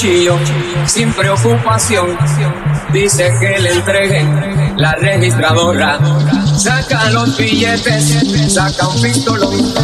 cuchillo sin preocupación. Dice que le entreguen la registradora. Saca los billetes, saca un pistolón.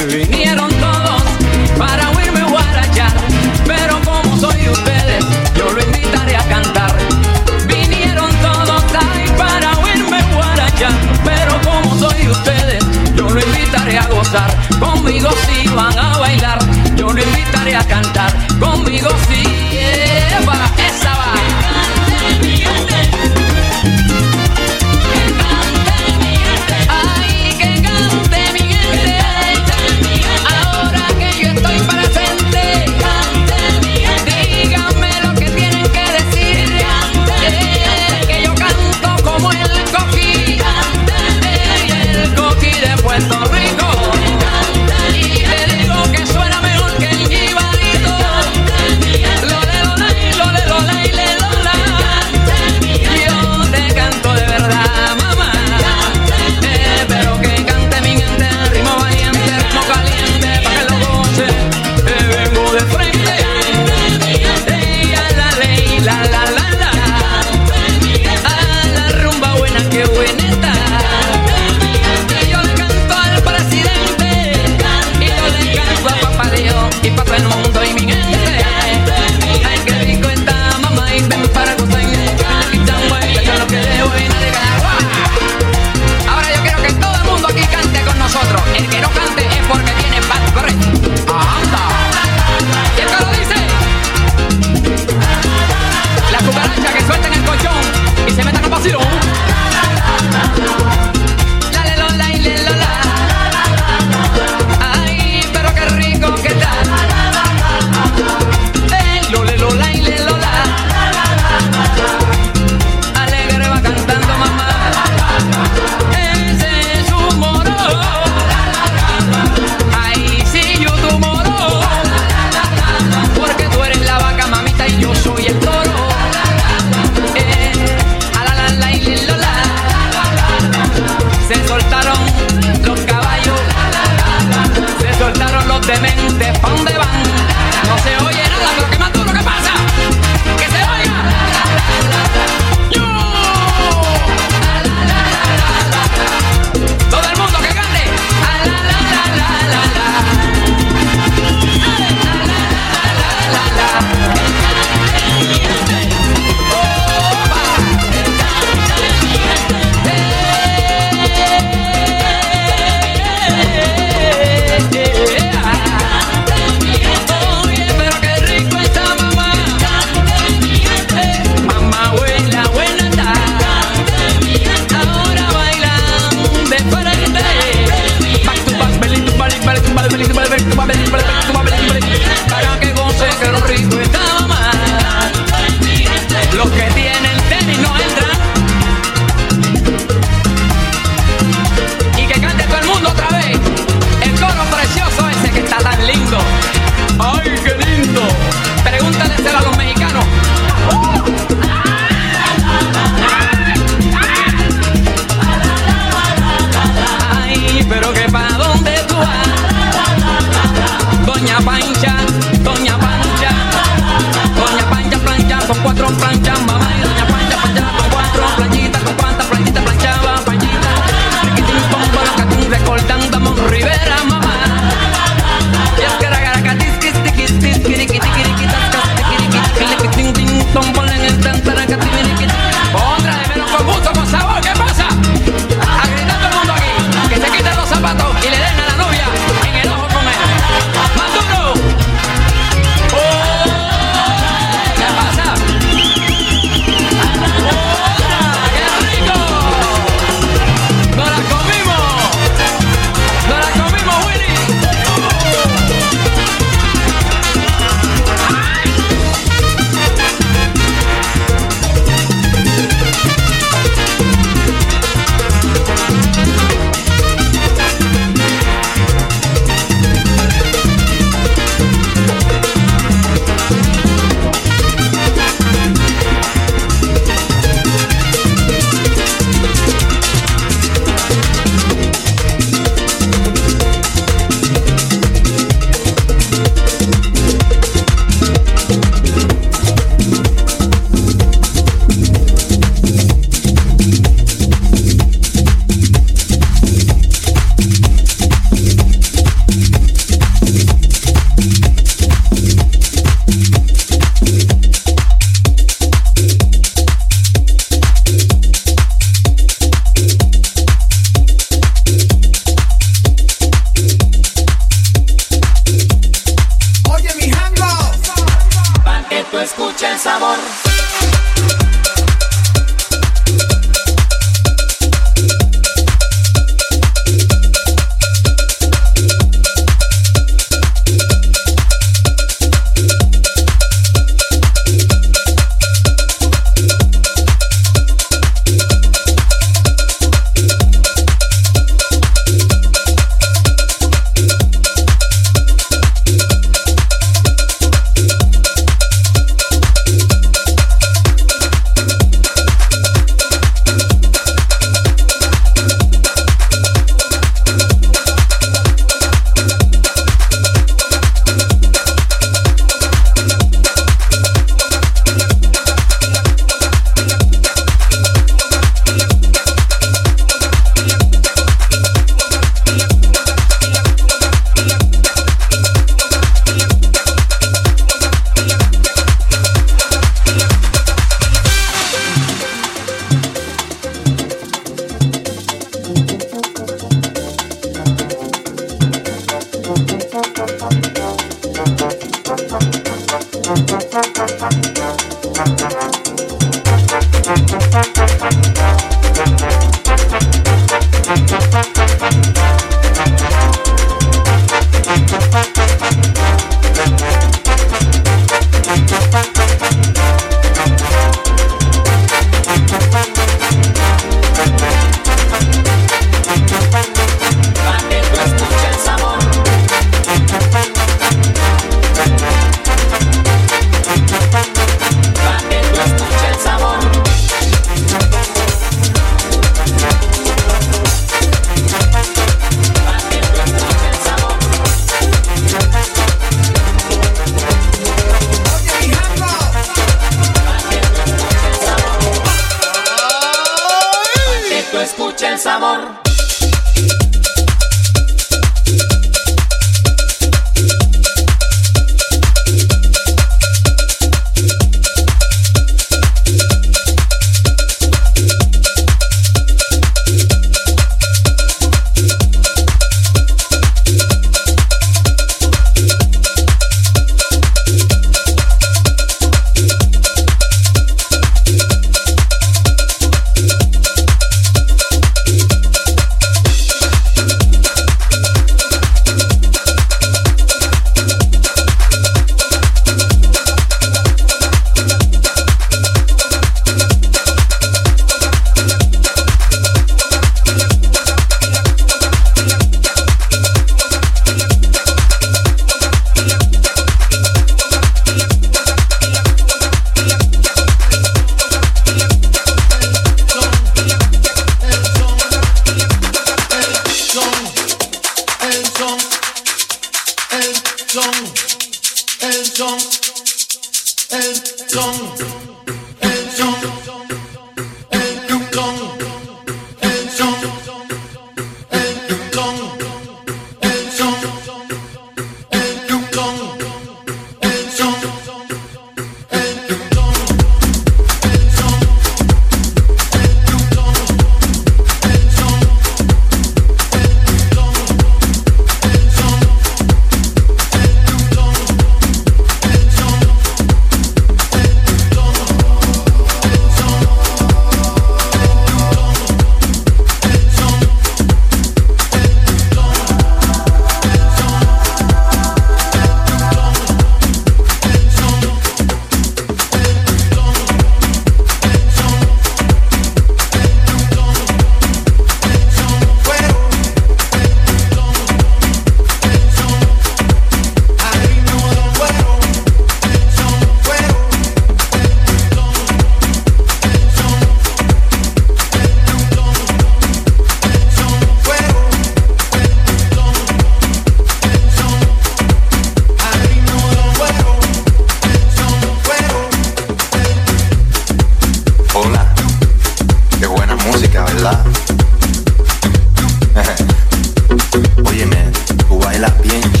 pasármela bien